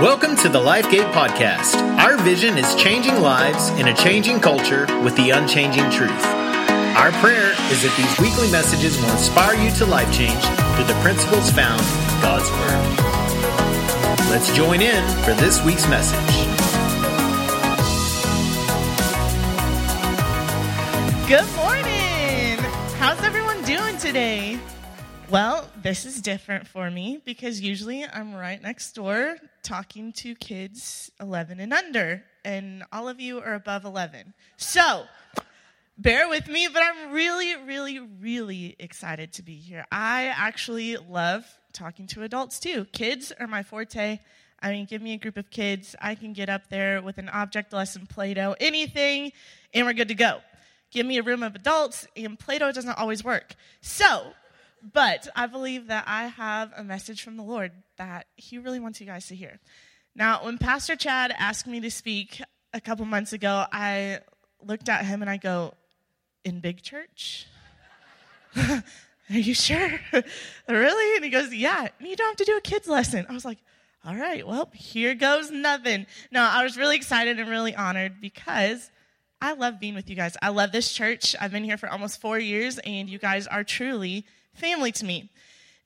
Welcome to the LifeGate Podcast. Our vision is changing lives in a changing culture with the unchanging truth. Our prayer is that these weekly messages will inspire you to life change through the principles found in God's Word. Let's join in for this week's message. Good morning. How's everyone doing today? Well, this is different for me because usually I'm right next door talking to kids 11 and under, and all of you are above 11. So, bear with me, but I'm really, really, really excited to be here. I actually love talking to adults too. Kids are my forte. I mean, give me a group of kids, I can get up there with an object lesson, Play Doh, anything, and we're good to go. Give me a room of adults, and Play Doh doesn't always work. So, but I believe that I have a message from the Lord that He really wants you guys to hear. Now, when Pastor Chad asked me to speak a couple months ago, I looked at him and I go, In big church? Are you sure? really? And he goes, Yeah, you don't have to do a kids' lesson. I was like, All right, well, here goes nothing. No, I was really excited and really honored because I love being with you guys. I love this church. I've been here for almost four years, and you guys are truly family to me.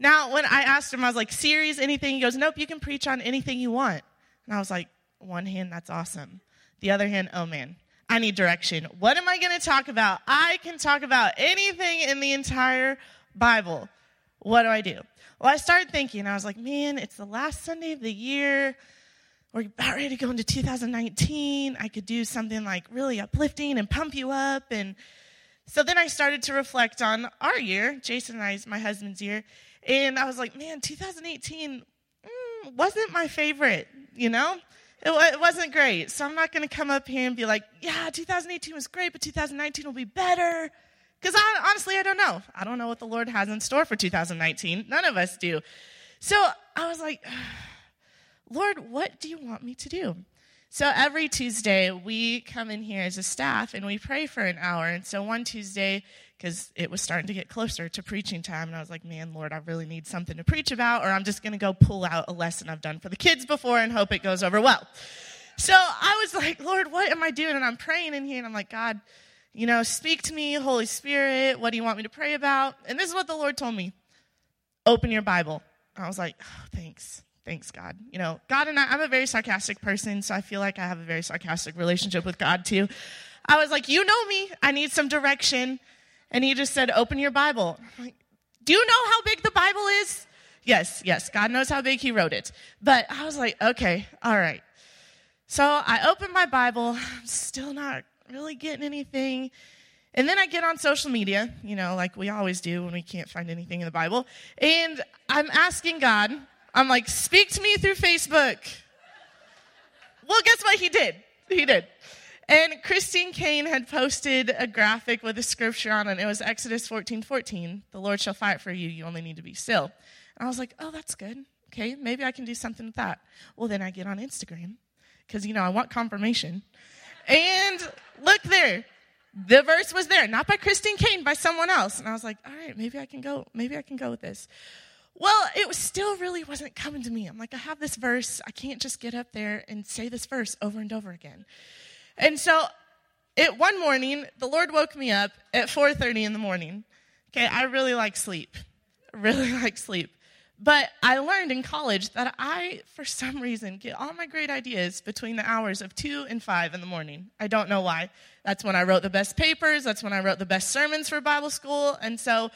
Now, when I asked him, I was like, series, anything? He goes, nope, you can preach on anything you want. And I was like, one hand, that's awesome. The other hand, oh man, I need direction. What am I going to talk about? I can talk about anything in the entire Bible. What do I do? Well, I started thinking, I was like, man, it's the last Sunday of the year. We're about ready to go into 2019. I could do something like really uplifting and pump you up and so then I started to reflect on our year, Jason and I's, my husband's year, and I was like, man, 2018 mm, wasn't my favorite, you know? It, it wasn't great. So I'm not going to come up here and be like, yeah, 2018 was great, but 2019 will be better. Because honestly, I don't know. I don't know what the Lord has in store for 2019. None of us do. So I was like, Lord, what do you want me to do? So every Tuesday, we come in here as a staff and we pray for an hour. And so one Tuesday, because it was starting to get closer to preaching time, and I was like, man, Lord, I really need something to preach about, or I'm just going to go pull out a lesson I've done for the kids before and hope it goes over well. So I was like, Lord, what am I doing? And I'm praying in here, and I'm like, God, you know, speak to me, Holy Spirit. What do you want me to pray about? And this is what the Lord told me open your Bible. I was like, oh, thanks thanks God. You know, God and I, I'm a very sarcastic person, so I feel like I have a very sarcastic relationship with God too. I was like, you know me, I need some direction. And he just said, open your Bible. I'm like, do you know how big the Bible is? Yes, yes, God knows how big he wrote it. But I was like, okay, all right. So I opened my Bible, I'm still not really getting anything. And then I get on social media, you know, like we always do when we can't find anything in the Bible. And I'm asking God, I'm like, speak to me through Facebook. Well, guess what? He did. He did. And Christine Caine had posted a graphic with a scripture on it. It was Exodus 14 14. The Lord shall fight for you. You only need to be still. And I was like, oh, that's good. Okay, maybe I can do something with that. Well, then I get on Instagram because, you know, I want confirmation. And look there. The verse was there, not by Christine Caine, by someone else. And I was like, all right, maybe I can go, maybe I can go with this. Well, it was still really wasn't coming to me. I'm like, I have this verse. I can't just get up there and say this verse over and over again. And so, it one morning, the Lord woke me up at 4:30 in the morning. Okay, I really like sleep. I really like sleep. But I learned in college that I, for some reason, get all my great ideas between the hours of 2 and 5 in the morning. I don't know why. That's when I wrote the best papers. That's when I wrote the best sermons for Bible school. And so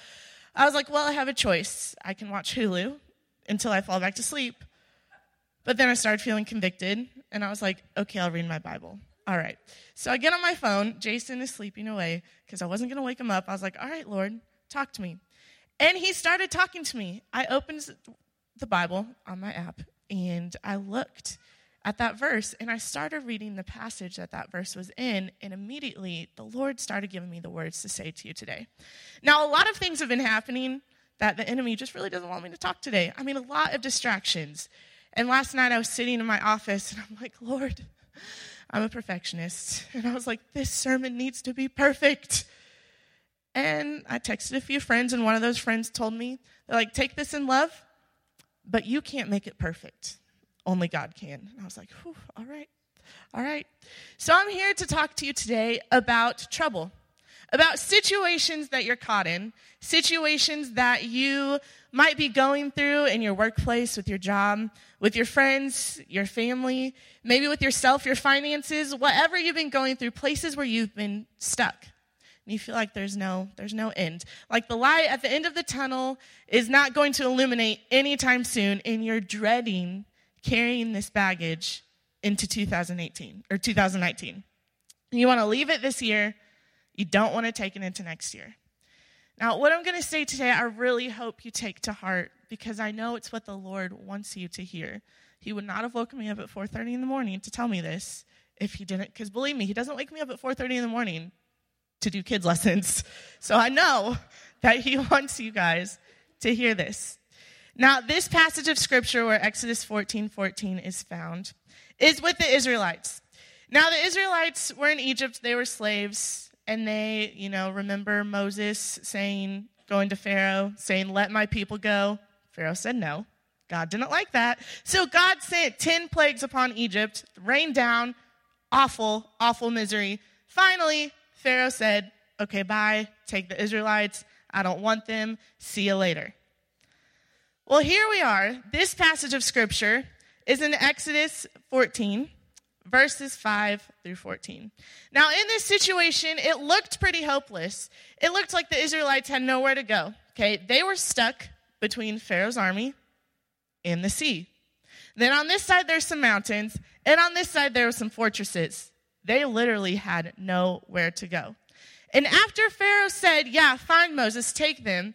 I was like, well, I have a choice. I can watch Hulu until I fall back to sleep. But then I started feeling convicted, and I was like, okay, I'll read my Bible. All right. So I get on my phone. Jason is sleeping away because I wasn't going to wake him up. I was like, all right, Lord, talk to me. And he started talking to me. I opened the Bible on my app and I looked at that verse and I started reading the passage that that verse was in, and immediately the Lord started giving me the words to say to you today. Now, a lot of things have been happening that the enemy just really doesn't want me to talk today. I mean, a lot of distractions. And last night I was sitting in my office and I'm like, Lord, I'm a perfectionist. And I was like, this sermon needs to be perfect. And I texted a few friends, and one of those friends told me, they're like, take this in love, but you can't make it perfect Only God can. And I was like, all right, all right. So I'm here to talk to you today about trouble, about situations that you're caught in, situations that you might be going through in your workplace, with your job, with your friends, your family, maybe with yourself, your finances, whatever you've been going through, places where you've been stuck. And you feel like there's no there's no end. Like the light at the end of the tunnel is not going to illuminate anytime soon and you're dreading carrying this baggage into 2018 or 2019. You want to leave it this year. You don't want to take it into next year. Now, what I'm going to say today, I really hope you take to heart because I know it's what the Lord wants you to hear. He would not have woken me up at 4:30 in the morning to tell me this if he didn't because believe me, he doesn't wake me up at 4:30 in the morning to do kids lessons. So I know that he wants you guys to hear this. Now, this passage of scripture where Exodus 14 14 is found is with the Israelites. Now, the Israelites were in Egypt, they were slaves and they, you know, remember Moses saying, going to Pharaoh, saying, Let my people go. Pharaoh said no. God didn't like that. So God sent 10 plagues upon Egypt, rained down, awful, awful misery. Finally, Pharaoh said, Okay, bye, take the Israelites. I don't want them. See you later. Well, here we are. This passage of scripture is in Exodus 14 verses 5 through 14. Now, in this situation, it looked pretty hopeless. It looked like the Israelites had nowhere to go. Okay, they were stuck between Pharaoh's army and the sea. Then on this side, there's some mountains, and on this side, there were some fortresses. They literally had nowhere to go. And after Pharaoh said, Yeah, fine, Moses, take them,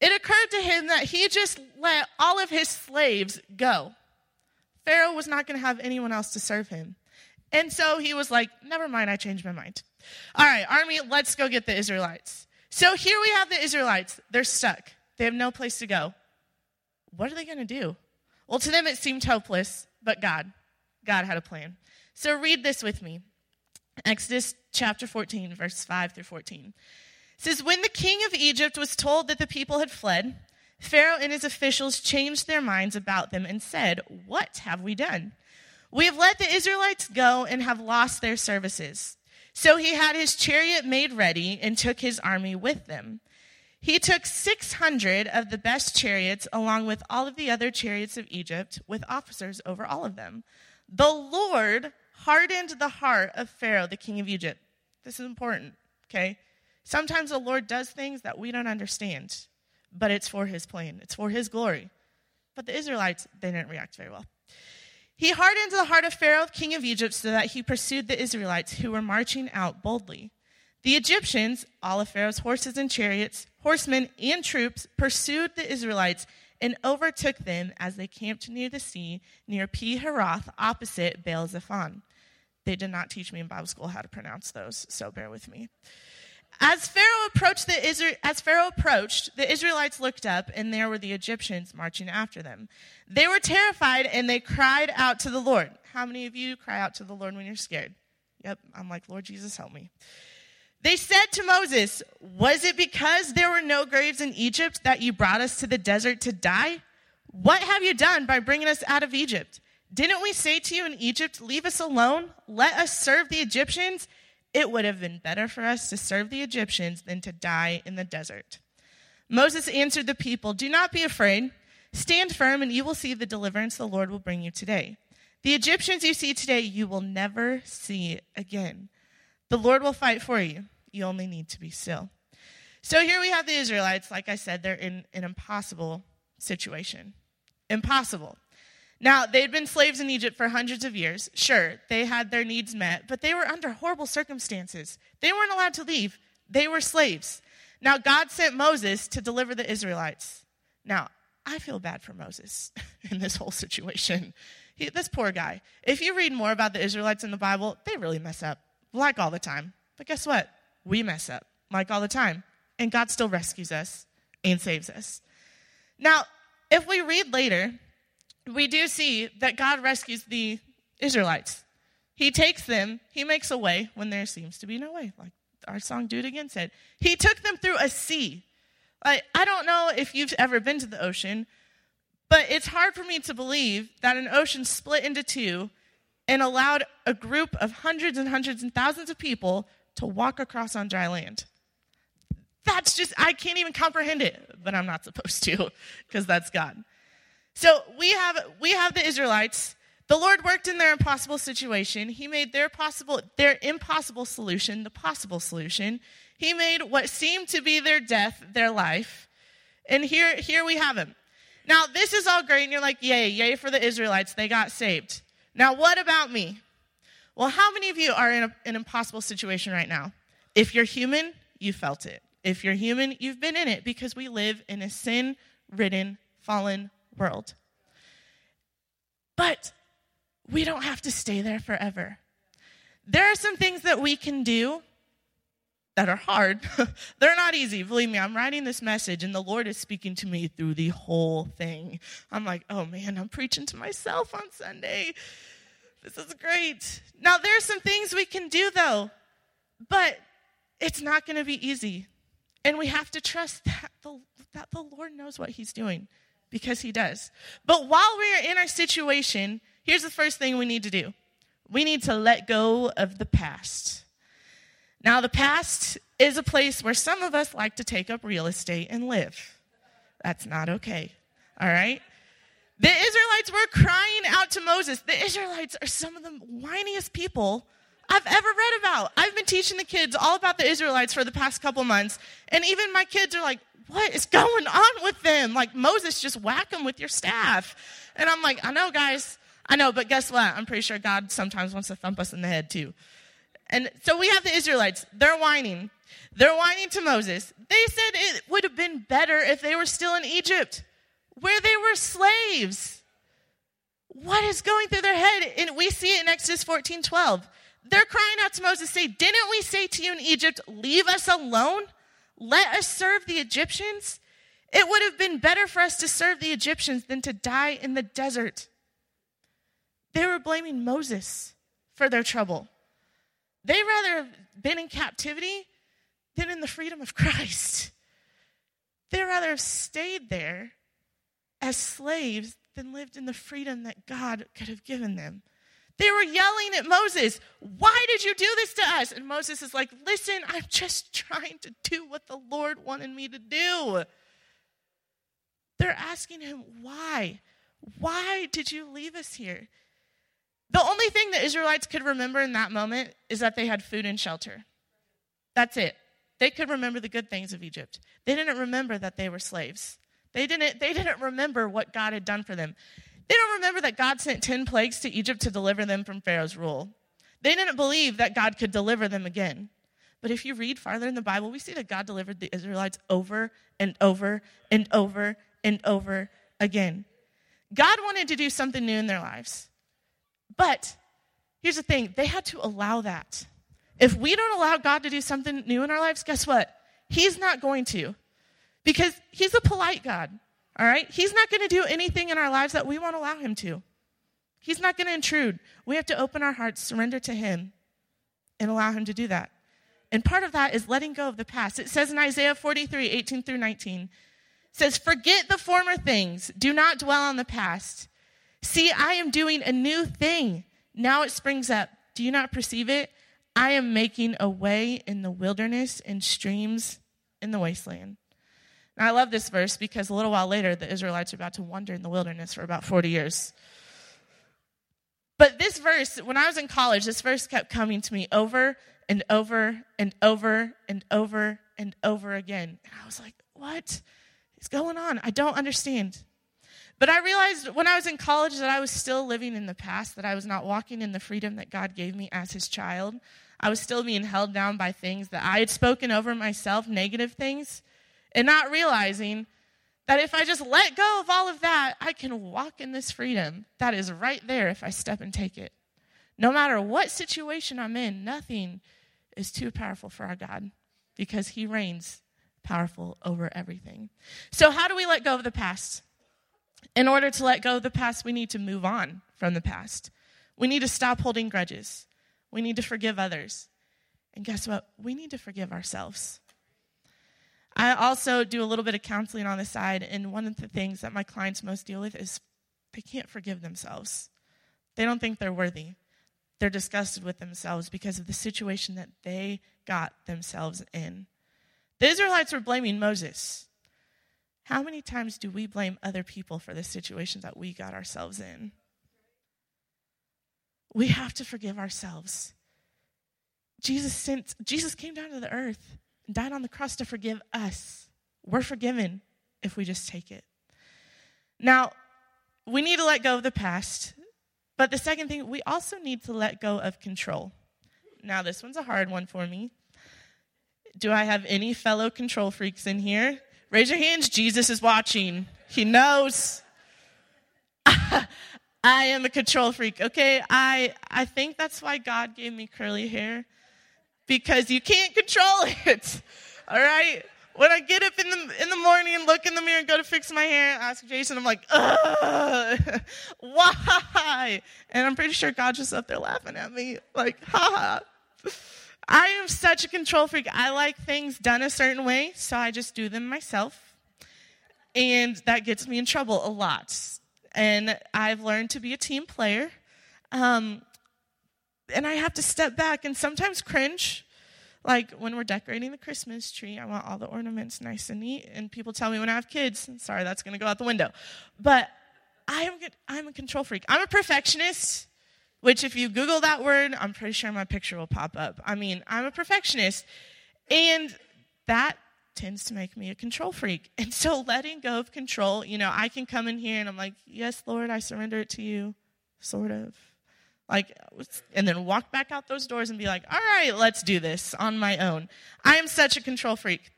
it occurred to him that he just let all of his slaves go. Pharaoh was not going to have anyone else to serve him. And so he was like, never mind, I changed my mind. All right, army, let's go get the Israelites. So here we have the Israelites. They're stuck, they have no place to go. What are they going to do? Well, to them it seemed hopeless, but God, God had a plan. So read this with me Exodus chapter 14, verse 5 through 14. Says, When the king of Egypt was told that the people had fled, Pharaoh and his officials changed their minds about them and said, What have we done? We have let the Israelites go and have lost their services. So he had his chariot made ready and took his army with them. He took 600 of the best chariots, along with all of the other chariots of Egypt, with officers over all of them. The Lord hardened the heart of Pharaoh, the king of Egypt. This is important, okay? Sometimes the Lord does things that we don't understand but it's for his plan, it's for his glory. But the Israelites, they didn't react very well. He hardened the heart of Pharaoh, king of Egypt, so that he pursued the Israelites who were marching out boldly. The Egyptians, all of Pharaoh's horses and chariots, horsemen and troops, pursued the Israelites and overtook them as they camped near the sea, near Pi Hahiroth, opposite Baal Zephon. They did not teach me in Bible school how to pronounce those, so bear with me. As Pharaoh approached the Isra- as Pharaoh approached, the Israelites looked up, and there were the Egyptians marching after them. They were terrified, and they cried out to the Lord. How many of you cry out to the Lord when you're scared? Yep, I'm like, Lord Jesus, help me. They said to Moses, Was it because there were no graves in Egypt that you brought us to the desert to die? What have you done by bringing us out of Egypt? Didn't we say to you in Egypt, Leave us alone, let us serve the Egyptians? It would have been better for us to serve the Egyptians than to die in the desert. Moses answered the people, Do not be afraid. Stand firm, and you will see the deliverance the Lord will bring you today. The Egyptians you see today, you will never see again. The Lord will fight for you. You only need to be still. So here we have the Israelites. Like I said, they're in an impossible situation. Impossible. Now, they'd been slaves in Egypt for hundreds of years. Sure, they had their needs met, but they were under horrible circumstances. They weren't allowed to leave, they were slaves. Now, God sent Moses to deliver the Israelites. Now, I feel bad for Moses in this whole situation. He, this poor guy. If you read more about the Israelites in the Bible, they really mess up, like all the time. But guess what? We mess up, like all the time. And God still rescues us and saves us. Now, if we read later, we do see that God rescues the Israelites. He takes them, he makes a way when there seems to be no way, like our song Do It Again said. He took them through a sea. Like, I don't know if you've ever been to the ocean, But it's hard for me to believe that an ocean split into two and allowed a group of hundreds and hundreds and thousands of people to walk across on dry land. That's just, I can't even comprehend it, but I'm not supposed to because that's God. So we have, we have the Israelites. The Lord worked in their impossible situation. He made their possible, their impossible solution the possible solution. He made what seemed to be their death their life. And here, here we have him. Now, this is all great, and you're like, yay, yay for the Israelites. They got saved. Now, what about me? Well, how many of you are in a, an impossible situation right now? If you're human, you felt it. If you're human, you've been in it because we live in a sin ridden, fallen world. But we don't have to stay there forever. There are some things that we can do that are hard. They're not easy. Believe me, I'm writing this message and the Lord is speaking to me through the whole thing. I'm like, oh man, I'm preaching to myself on Sunday. This is great. Now, there are some things we can do though, but it's not going to be easy. And we have to trust that the, that the Lord knows what He's doing because He does. But while we are in our situation, here's the first thing we need to do we need to let go of the past. Now, the past is a place where some of us like to take up real estate and live. That's not okay. All right? The Israelites were crying out to Moses. The Israelites are some of the whiniest people I've ever read about. I've been teaching the kids all about the Israelites for the past couple months, and even my kids are like, What is going on with them? Like, Moses, just whack them with your staff. And I'm like, I know, guys. I know, but guess what? I'm pretty sure God sometimes wants to thump us in the head, too. And so we have the Israelites. They're whining. They're whining to Moses. They said it would have been better if they were still in Egypt, where they were slaves. What is going through their head? And we see it in Exodus 14 12. They're crying out to Moses, say, Didn't we say to you in Egypt, leave us alone? Let us serve the Egyptians? It would have been better for us to serve the Egyptians than to die in the desert. They were blaming Moses for their trouble. They rather have been in captivity than in the freedom of Christ. They rather have stayed there as slaves than lived in the freedom that God could have given them. They were yelling at Moses, Why did you do this to us? And Moses is like, Listen, I'm just trying to do what the Lord wanted me to do. They're asking him, Why? Why did you leave us here? The only thing the Israelites could remember in that moment is that they had food and shelter. That's it. They could remember the good things of Egypt. They didn't remember that they were slaves. They didn't, they didn't remember what God had done for them. They don't remember that God sent 10 plagues to Egypt to deliver them from Pharaoh's rule. They didn't believe that God could deliver them again. But if you read farther in the Bible, we see that God delivered the Israelites over and over and over and over again. God wanted to do something new in their lives. But here's the thing they had to allow that. If we don't allow God to do something new in our lives, guess what? He's not going to. Because He's a polite God, all right? He's not going to do anything in our lives that we won't allow Him to. He's not going to intrude. We have to open our hearts, surrender to Him, and allow Him to do that. And part of that is letting go of the past. It says in Isaiah 43, 18 through 19, says, Forget the former things, do not dwell on the past. See, I am doing a new thing. Now it springs up. Do you not perceive it? I am making a way in the wilderness and streams in the wasteland. I love this verse because a little while later, the Israelites are about to wander in the wilderness for about 40 years. But this verse, when I was in college, this verse kept coming to me over and over and over and over and over again. And I was like, what is going on? I don't understand. But I realized when I was in college that I was still living in the past, that I was not walking in the freedom that God gave me as his child. I was still being held down by things that I had spoken over myself, negative things, and not realizing that if I just let go of all of that, I can walk in this freedom that is right there if I step and take it. No matter what situation I'm in, nothing is too powerful for our God because he reigns powerful over everything. So, how do we let go of the past? In order to let go of the past, we need to move on from the past. We need to stop holding grudges. We need to forgive others. And guess what? We need to forgive ourselves. I also do a little bit of counseling on the side, and one of the things that my clients most deal with is they can't forgive themselves. They don't think they're worthy. They're disgusted with themselves because of the situation that they got themselves in. The Israelites were blaming Moses. How many times do we blame other people for the situations that we got ourselves in? We have to forgive ourselves. Jesus sent Jesus came down to the earth died on the cross to forgive us. We're forgiven if we just take it. Now, we need to let go of the past. But the second thing, we also need to let go of control. Now, this one's a hard one for me. Do I have any fellow control freaks in here? Raise your hands. Jesus is watching. He knows. I am a control freak. Okay, I I think that's why God gave me curly hair because you can't control it. All right? When I get up in the in the morning and look in the mirror and go to fix my hair, and ask Jason, I'm like, Ugh, why? And I'm pretty sure God just up there laughing at me, like, ha. I am such a control freak. I like things done a certain way, so I just do them myself. And that gets me in trouble a lot. And I've learned to be a team player. Um, and I have to step back and sometimes cringe like when we're decorating the Christmas tree, I want all the ornaments nice and neat. And people tell me when I have kids, sorry, that's going to go out the window. But I am I'm a control freak. I'm a perfectionist, which if you Google that word, I'm pretty sure my picture will pop up. I mean, I'm a perfectionist, and that tends to make me a control freak. And so letting go of control, you know, I can come in here and I'm like, yes, Lord, I surrender it to you, sort of. Like, and then walk back out those doors and be like, all right, let's do this on my own. I am such a control freak.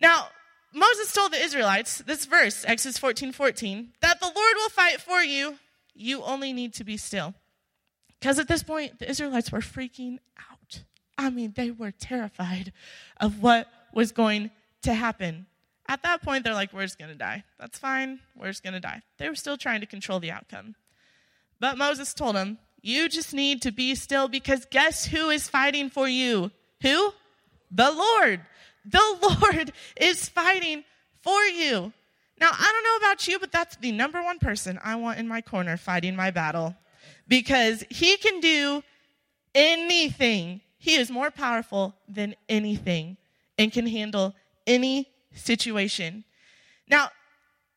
Now, Moses told the Israelites, this verse, Exodus 14 14, that the Lord will fight for you. You only need to be still. Because at this point, the Israelites were freaking out. I mean, they were terrified of what was going to happen. At that point, they're like, we're just going to die. That's fine. We're just going to die. They were still trying to control the outcome. But Moses told him, You just need to be still because guess who is fighting for you? Who? The Lord. The Lord is fighting for you. Now, I don't know about you, but that's the number one person I want in my corner fighting my battle because he can do anything. He is more powerful than anything and can handle any situation. Now,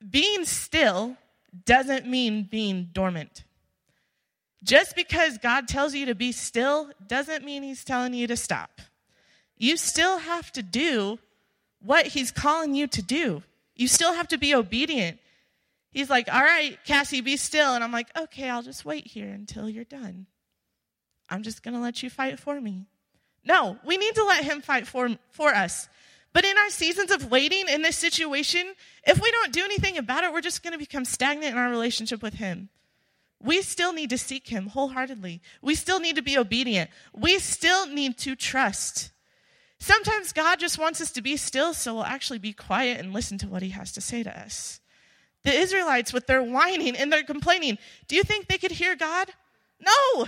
being still doesn't mean being dormant. Just because God tells you to be still doesn't mean He's telling you to stop. You still have to do what He's calling you to do. You still have to be obedient. He's like, All right, Cassie, be still. And I'm like, Okay, I'll just wait here until you're done. I'm just going to let you fight for me. No, we need to let Him fight for, for us. But in our seasons of waiting in this situation, if we don't do anything about it, we're just going to become stagnant in our relationship with Him we still need to seek him wholeheartedly. We still need to be obedient. We still need to trust. Sometimes God just wants us to be still so we'll actually be quiet and listen to what he has to say to us. The Israelites, with their whining and their complaining, do you think they could hear God? No.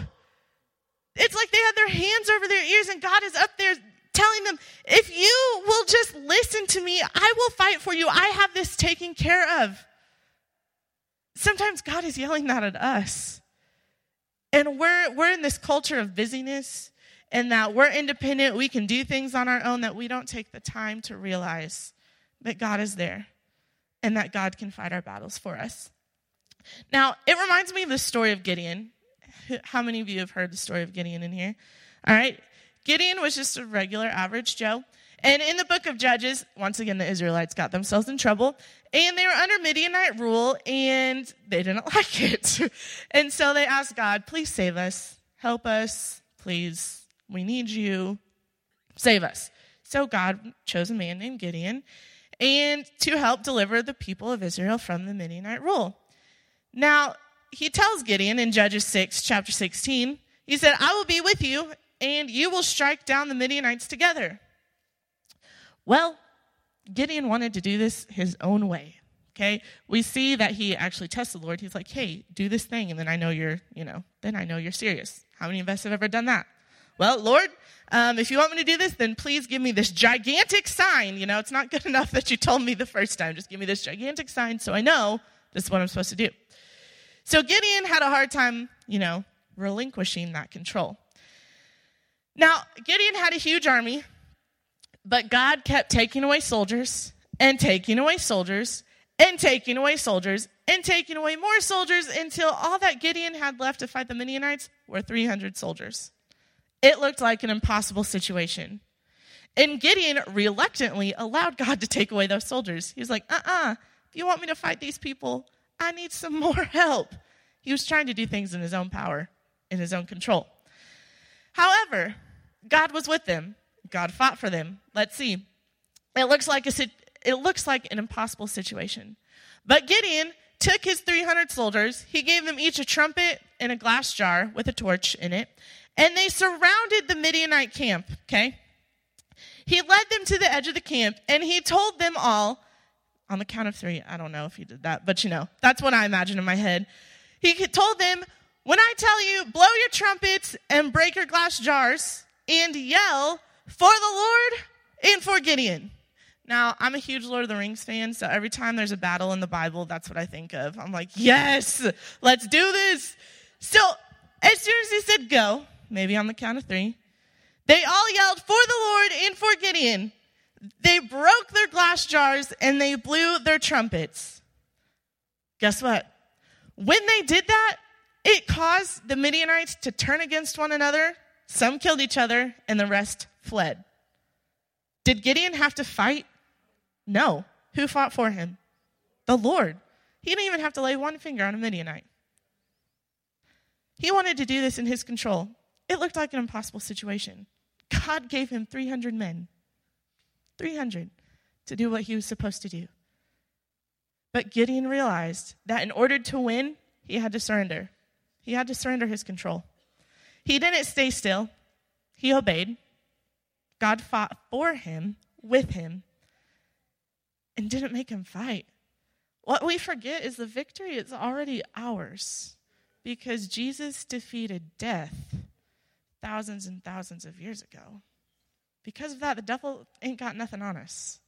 It's like they had their hands over their ears, and God is up there telling them, if you will just listen to me, I will fight for you. I have this taken care of. Sometimes God is yelling that at us. And we're, we're in this culture of busyness and that we're independent, we can do things on our own, that we don't take the time to realize that God is there and that God can fight our battles for us. Now, it reminds me of the story of Gideon. How many of you have heard the story of Gideon in here? All right. Gideon was just a regular average Joe. And in the book of Judges, once again, the Israelites got themselves in trouble. And they were under Midianite rule and they didn't like it. and so they asked God, please save us. Help us. Please. We need you. Save us. So God chose a man named Gideon and to help deliver the people of Israel from the Midianite rule. Now, he tells Gideon in Judges 6, chapter 16, he said, I will be with you, and you will strike down the Midianites together. Well, Gideon wanted to do this his own way. Okay? We see that he actually tests the Lord. He's like, hey, do this thing, and then I know you're, you know, then I know you're serious. How many of us have ever done that? Well, Lord, um, if you want me to do this, then please give me this gigantic sign. You know, it's not good enough that you told me the first time. Just give me this gigantic sign so I know this is what I'm supposed to do. So Gideon had a hard time, you know, relinquishing that control. Now, Gideon had a huge army, but God kept taking away soldiers and taking away soldiers and taking away soldiers and taking away more soldiers until all that Gideon had left to fight the Midianites were 300 soldiers. It looked like an impossible situation. And Gideon reluctantly allowed God to take away those soldiers. He was like, uh uh-uh, uh, if you want me to fight these people, I need some more help. He was trying to do things in his own power, in his own control. However, God was with them. God fought for them. Let's see. It looks like a, it looks like an impossible situation. But Gideon took his 300 soldiers, he gave them each a trumpet and a glass jar with a torch in it, and they surrounded the Midianite camp, okay? He led them to the edge of the camp, and he told them all, on the count of three, I don't know if he did that, but you know, that's what I imagine in my head. He told them, When I tell you, blow your trumpets and break your glass jars, and yell for the Lord and for Gideon. Now, I'm a huge Lord of the Rings fan, so every time there's a battle in the Bible, that's what I think of. I'm like, yes, let's do this. So, as soon as he said go, maybe on the count of three, they all yelled for the Lord and for Gideon. They broke their glass jars and they blew their trumpets. Guess what? When they did that, it caused the Midianites to turn against one another. Some killed each other, and the rest fled. Did Gideon have to fight? No. Who fought for him? The Lord. He didn't even have to lay one finger on a Midianite. He wanted to do this in his control. It looked like an impossible situation. God gave him 300 men, 300, to do what he was supposed to do. But Gideon realized that in order to win, he had to surrender. He had to surrender his control. He didn't stay still, he obeyed. God fought for him, with him, and didn't make him fight. What we forget is the victory is already ours because Jesus defeated death thousands and thousands of years ago. Because of that, the devil ain't got nothing on us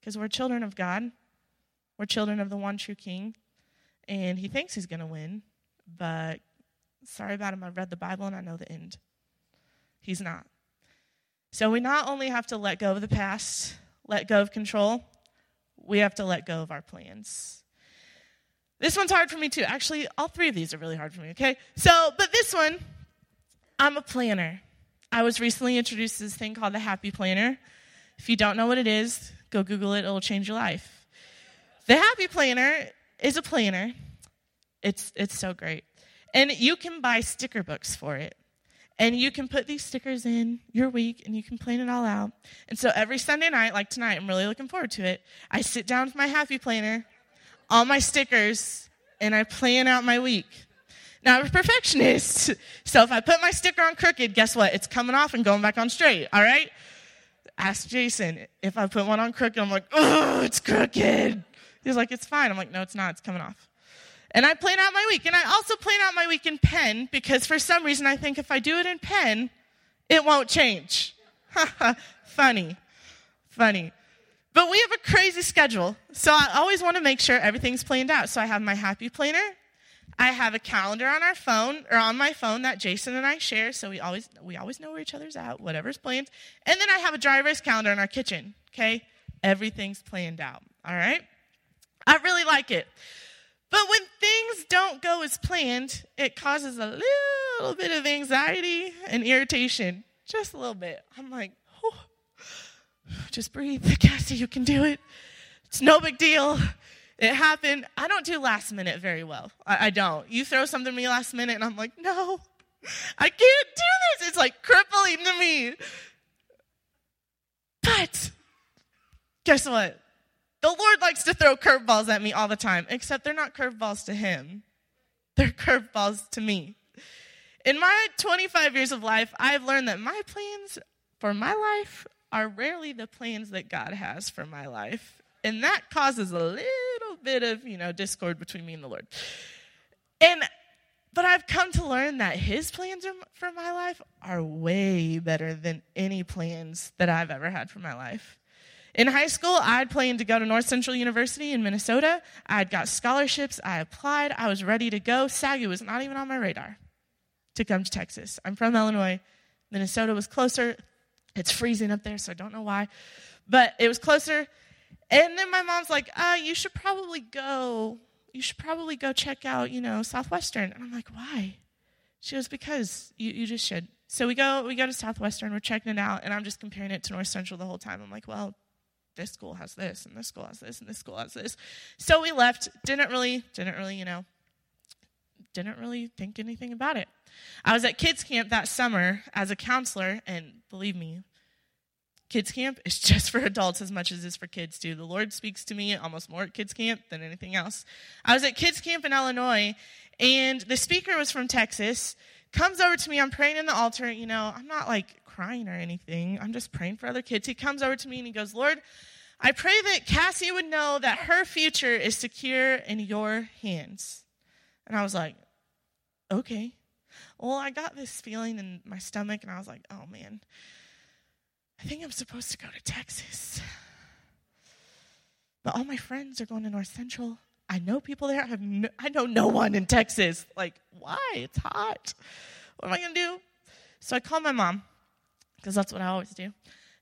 because we're children of God. We're children of the one true King, and he thinks he's going to win, but sorry about him. I've read the Bible and I know the end. He's not. So we not only have to let go of the past, let go of control, we have to let go of our plans. This one's hard for me too. Actually, all three of these are really hard for me, okay? So, but this one, I'm a planner. I was recently introduced to this thing called the Happy Planner. If you don't know what it is, go Google it, it'll change your life. The Happy Planner is a planner. It's, it's so great. And you can buy sticker books for it. And you can put these stickers in your week and you can plan it all out. And so every Sunday night, like tonight, I'm really looking forward to it. I sit down with my happy planner, all my stickers, and I plan out my week. Now, I'm a perfectionist. So if I put my sticker on crooked, guess what? It's coming off and going back on straight, all right? Ask Jason. If I put one on crooked, I'm like, oh, it's crooked. He's like, it's fine. I'm like, no, it's not. It's coming off. And I plan out my week. And I also plan out my week in pen because for some reason I think if I do it in pen, it won't change. Funny. Funny. But we have a crazy schedule. So I always want to make sure everything's planned out. So I have my happy planner. I have a calendar on our phone or on my phone that Jason and I share, so we always we always know where each other's at, whatever's planned. And then I have a dry erase calendar in our kitchen. Okay, everything's planned out. All right, I really like it. But when things don't go as planned, it causes a little bit of anxiety and irritation. Just a little bit. I'm like, oh, just breathe. Cassie, you can do it. It's no big deal. It happened. I don't do last minute very well. I, I don't. You throw something to me last minute, and I'm like, no, I can't do this. It's like crippling to me. But guess what? The Lord likes to throw curveballs at me all the time, except they're not curveballs to Him, they're curveballs to me. In my 25 years of life, I've learned that my plans for my life are rarely the plans that God has for my life. And that causes a little bit of, you know, discord between me and the Lord. And but I've come to learn that his plans for my life are way better than any plans that I've ever had for my life. In high school, I'd planned to go to North Central University in Minnesota. I'd got scholarships. I applied. I was ready to go. SAGU was not even on my radar to come to Texas. I'm from Illinois. Minnesota was closer. It's freezing up there, so I don't know why. But it was closer. And then my mom's like, uh, you should probably go. You should probably go check out, you know, Southwestern. And I'm like, why? She goes, because you, you just should. So we go we go to Southwestern, we're checking it out, and I'm just comparing it to North Central the whole time. I'm like, well, this school has this, and this school has this, and this school has this. So we left, didn't really, didn't really, you know, didn't really think anything about it. I was at kids camp that summer as a counselor, and believe me, kids camp is just for adults as much as it is for kids too. The Lord speaks to me almost more at kids camp than anything else. I was at kids camp in Illinois, and the speaker was from Texas. Comes over to me, I'm praying in the altar. You know, I'm not like crying or anything. I'm just praying for other kids. He comes over to me and he goes, Lord, I pray that Cassie would know that her future is secure in your hands. And I was like, okay. Well, I got this feeling in my stomach, and I was like, oh man, I think I'm supposed to go to Texas. But all my friends are going to North Central. I know people there. I, have no, I know no one in Texas. Like, why? It's hot. What am I going to do? So I called my mom, because that's what I always do.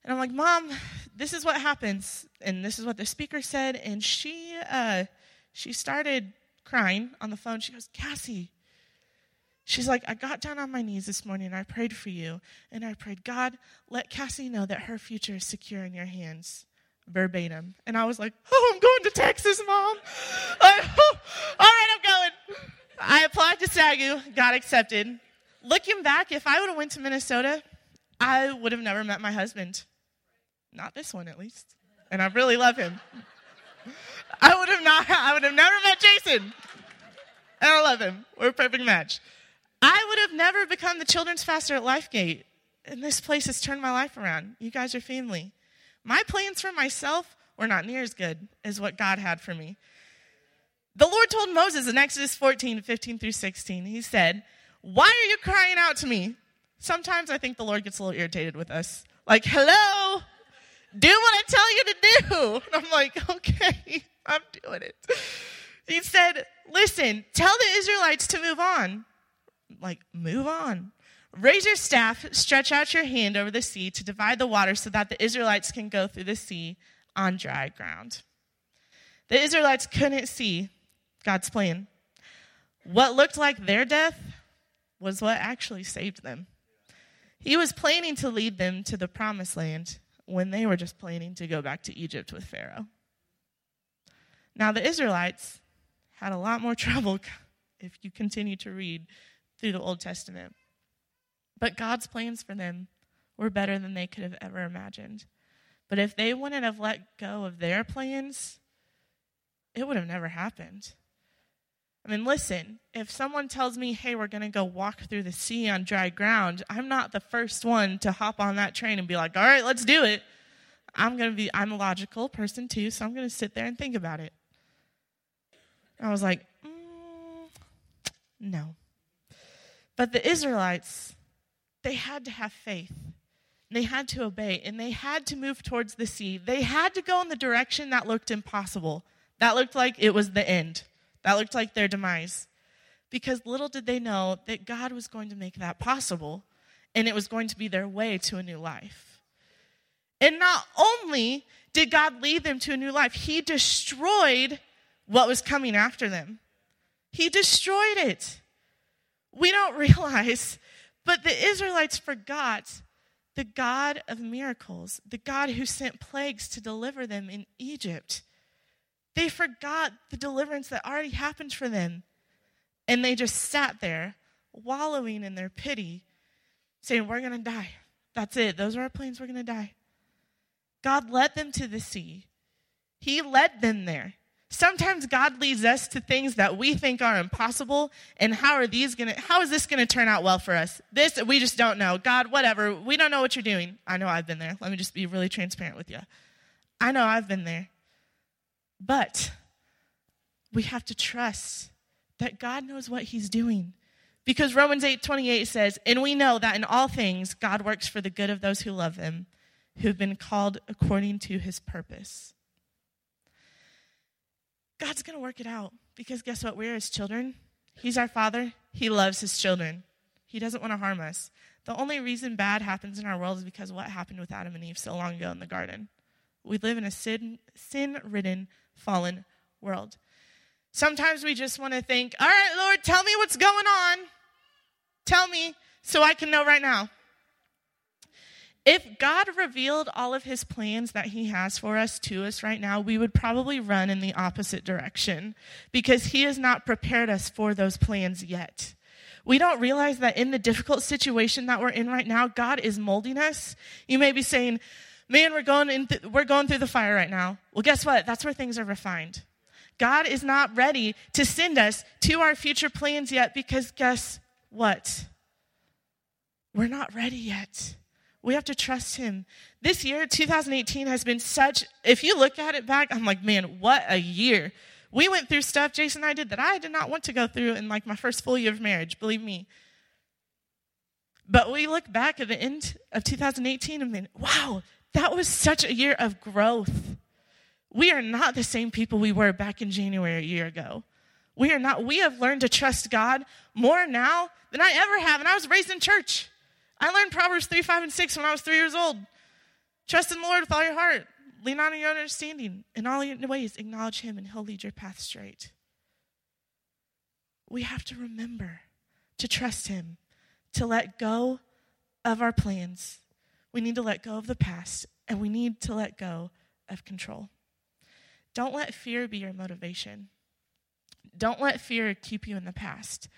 And I'm like, Mom, this is what happens. And this is what the speaker said. And she, uh, she started crying on the phone. She goes, Cassie, She's like, I got down on my knees this morning and I prayed for you. And I prayed, God, let Cassie know that her future is secure in your hands. Verbatim. And I was like, Oh, I'm going to Texas, Mom. I, oh, all right, I'm going. I applied to SAGU, got accepted. Looking back, if I would have went to Minnesota, I would have never met my husband. Not this one, at least. And I really love him. I would have not. I would have never met Jason. And I love him. We're a perfect match. I would have never become the children's pastor at Lifegate. And this place has turned my life around. You guys are family. My plans for myself were not near as good as what God had for me. The Lord told Moses in Exodus 14, 15 through 16, He said, Why are you crying out to me? Sometimes I think the Lord gets a little irritated with us. Like, hello, do what I tell you to do. And I'm like, okay, I'm doing it. He said, Listen, tell the Israelites to move on like, move on. Raise your staff, stretch out your hand over the sea to divide the water so that the Israelites can go through the sea on dry ground. The Israelites couldn't see God's plan. What looked like their death was what actually saved them. He was planning to lead them to the promised land when they were just planning to go back to Egypt with Pharaoh. Now, the Israelites had a lot more trouble if you continue to read through the Old Testament. But God's plans for them were better than they could have ever imagined. But if they wouldn't have let go of their plans, it would have never happened. I mean, listen, if someone tells me, hey, we're going to go walk through the sea on dry ground, I'm not the first one to hop on that train and be like, all right, let's do it. I'm going to be, I'm a logical person too, so I'm going to sit there and think about it. I was like, mm, no. But the Israelites, they had to have faith. They had to obey and they had to move towards the sea. They had to go in the direction that looked impossible. That looked like it was the end. That looked like their demise. Because little did they know that God was going to make that possible and it was going to be their way to a new life. And not only did God lead them to a new life, He destroyed what was coming after them. He destroyed it we don't realize, but the Israelites forgot the God of miracles, the God who sent plagues to deliver them in Egypt. They forgot the deliverance that already happened for them. And they just sat there, wallowing in their pity, saying, We're going to die. That's it. Those are our plans. We're going to die. God led them to the sea, He led them there. Sometimes God leads us to things that we think are impossible, and how are these gonna how is this gonna turn out well for us? This we just don't know. God, whatever. We don't know what you're doing. I know I've been there. Let me just be really transparent with you. I know I've been there. But we have to trust that God knows what He's doing. Because Romans 8 28 says, And we know that in all things God works for the good of those who love him, who've been called according to his purpose. God's going to work it out because guess what? We're his children. He's our father. He loves his children. He doesn't want to harm us. The only reason bad happens in our world is because of what happened with Adam and Eve so long ago in the garden. We live in a sin, sin ridden, fallen world. Sometimes we just want to think, all right, Lord, tell me what's going on. Tell me so I can know right now. If God revealed all of his plans that he has for us to us right now, we would probably run in the opposite direction because he has not prepared us for those plans yet. We don't realize that in the difficult situation that we're in right now, God is molding us. You may be saying, man, we're going, in th- we're going through the fire right now. Well, guess what? That's where things are refined. God is not ready to send us to our future plans yet because guess what? We're not ready yet. We have to trust him. This year, 2018, has been such, if you look at it back, I'm like, man, what a year. We went through stuff, Jason and I did, that I did not want to go through in like my first full year of marriage, believe me. But we look back at the end of 2018 and think, wow, that was such a year of growth. We are not the same people we were back in January a year ago. We are not, we have learned to trust God more now than I ever have. And I was raised in church. I learned Proverbs 3, 5, and 6 when I was three years old. Trust in the Lord with all your heart. Lean on your understanding. In all your ways, acknowledge Him, and He'll lead your path straight. We have to remember to trust Him, to let go of our plans. We need to let go of the past, and we need to let go of control. Don't let fear be your motivation. Don't let fear keep you in the past.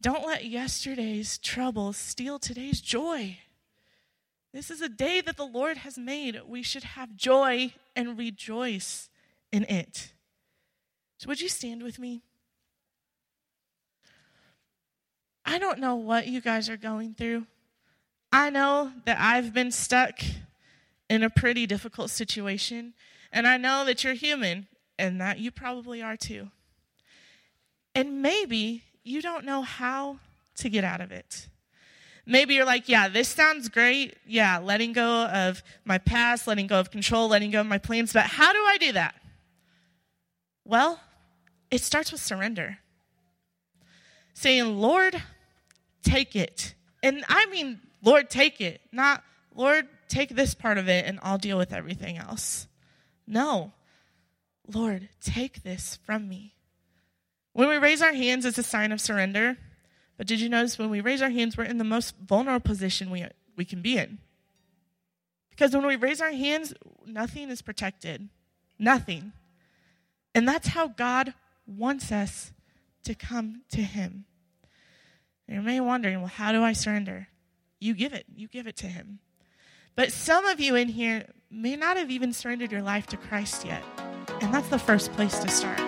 Don't let yesterday's troubles steal today's joy. This is a day that the Lord has made. We should have joy and rejoice in it. So, would you stand with me? I don't know what you guys are going through. I know that I've been stuck in a pretty difficult situation, and I know that you're human and that you probably are too. And maybe you don't know how to get out of it. Maybe you're like, yeah, this sounds great. Yeah, letting go of my past, letting go of control, letting go of my plans, but how do I do that? Well, it starts with surrender. Saying, Lord, take it. And I mean, Lord, take it, not, Lord, take this part of it and I'll deal with everything else. No. Lord, take this from me. When we raise our hands, it's a sign of surrender. But did you notice when we raise our hands, we're in the most vulnerable position we, we can be in? Because when we raise our hands, nothing is protected. Nothing. And that's how God wants us to come to Him. You may be wondering, well, how do I surrender? You give it. You give it to Him. But some of you in here may not have even surrendered your life to Christ yet. And that's the first place to start.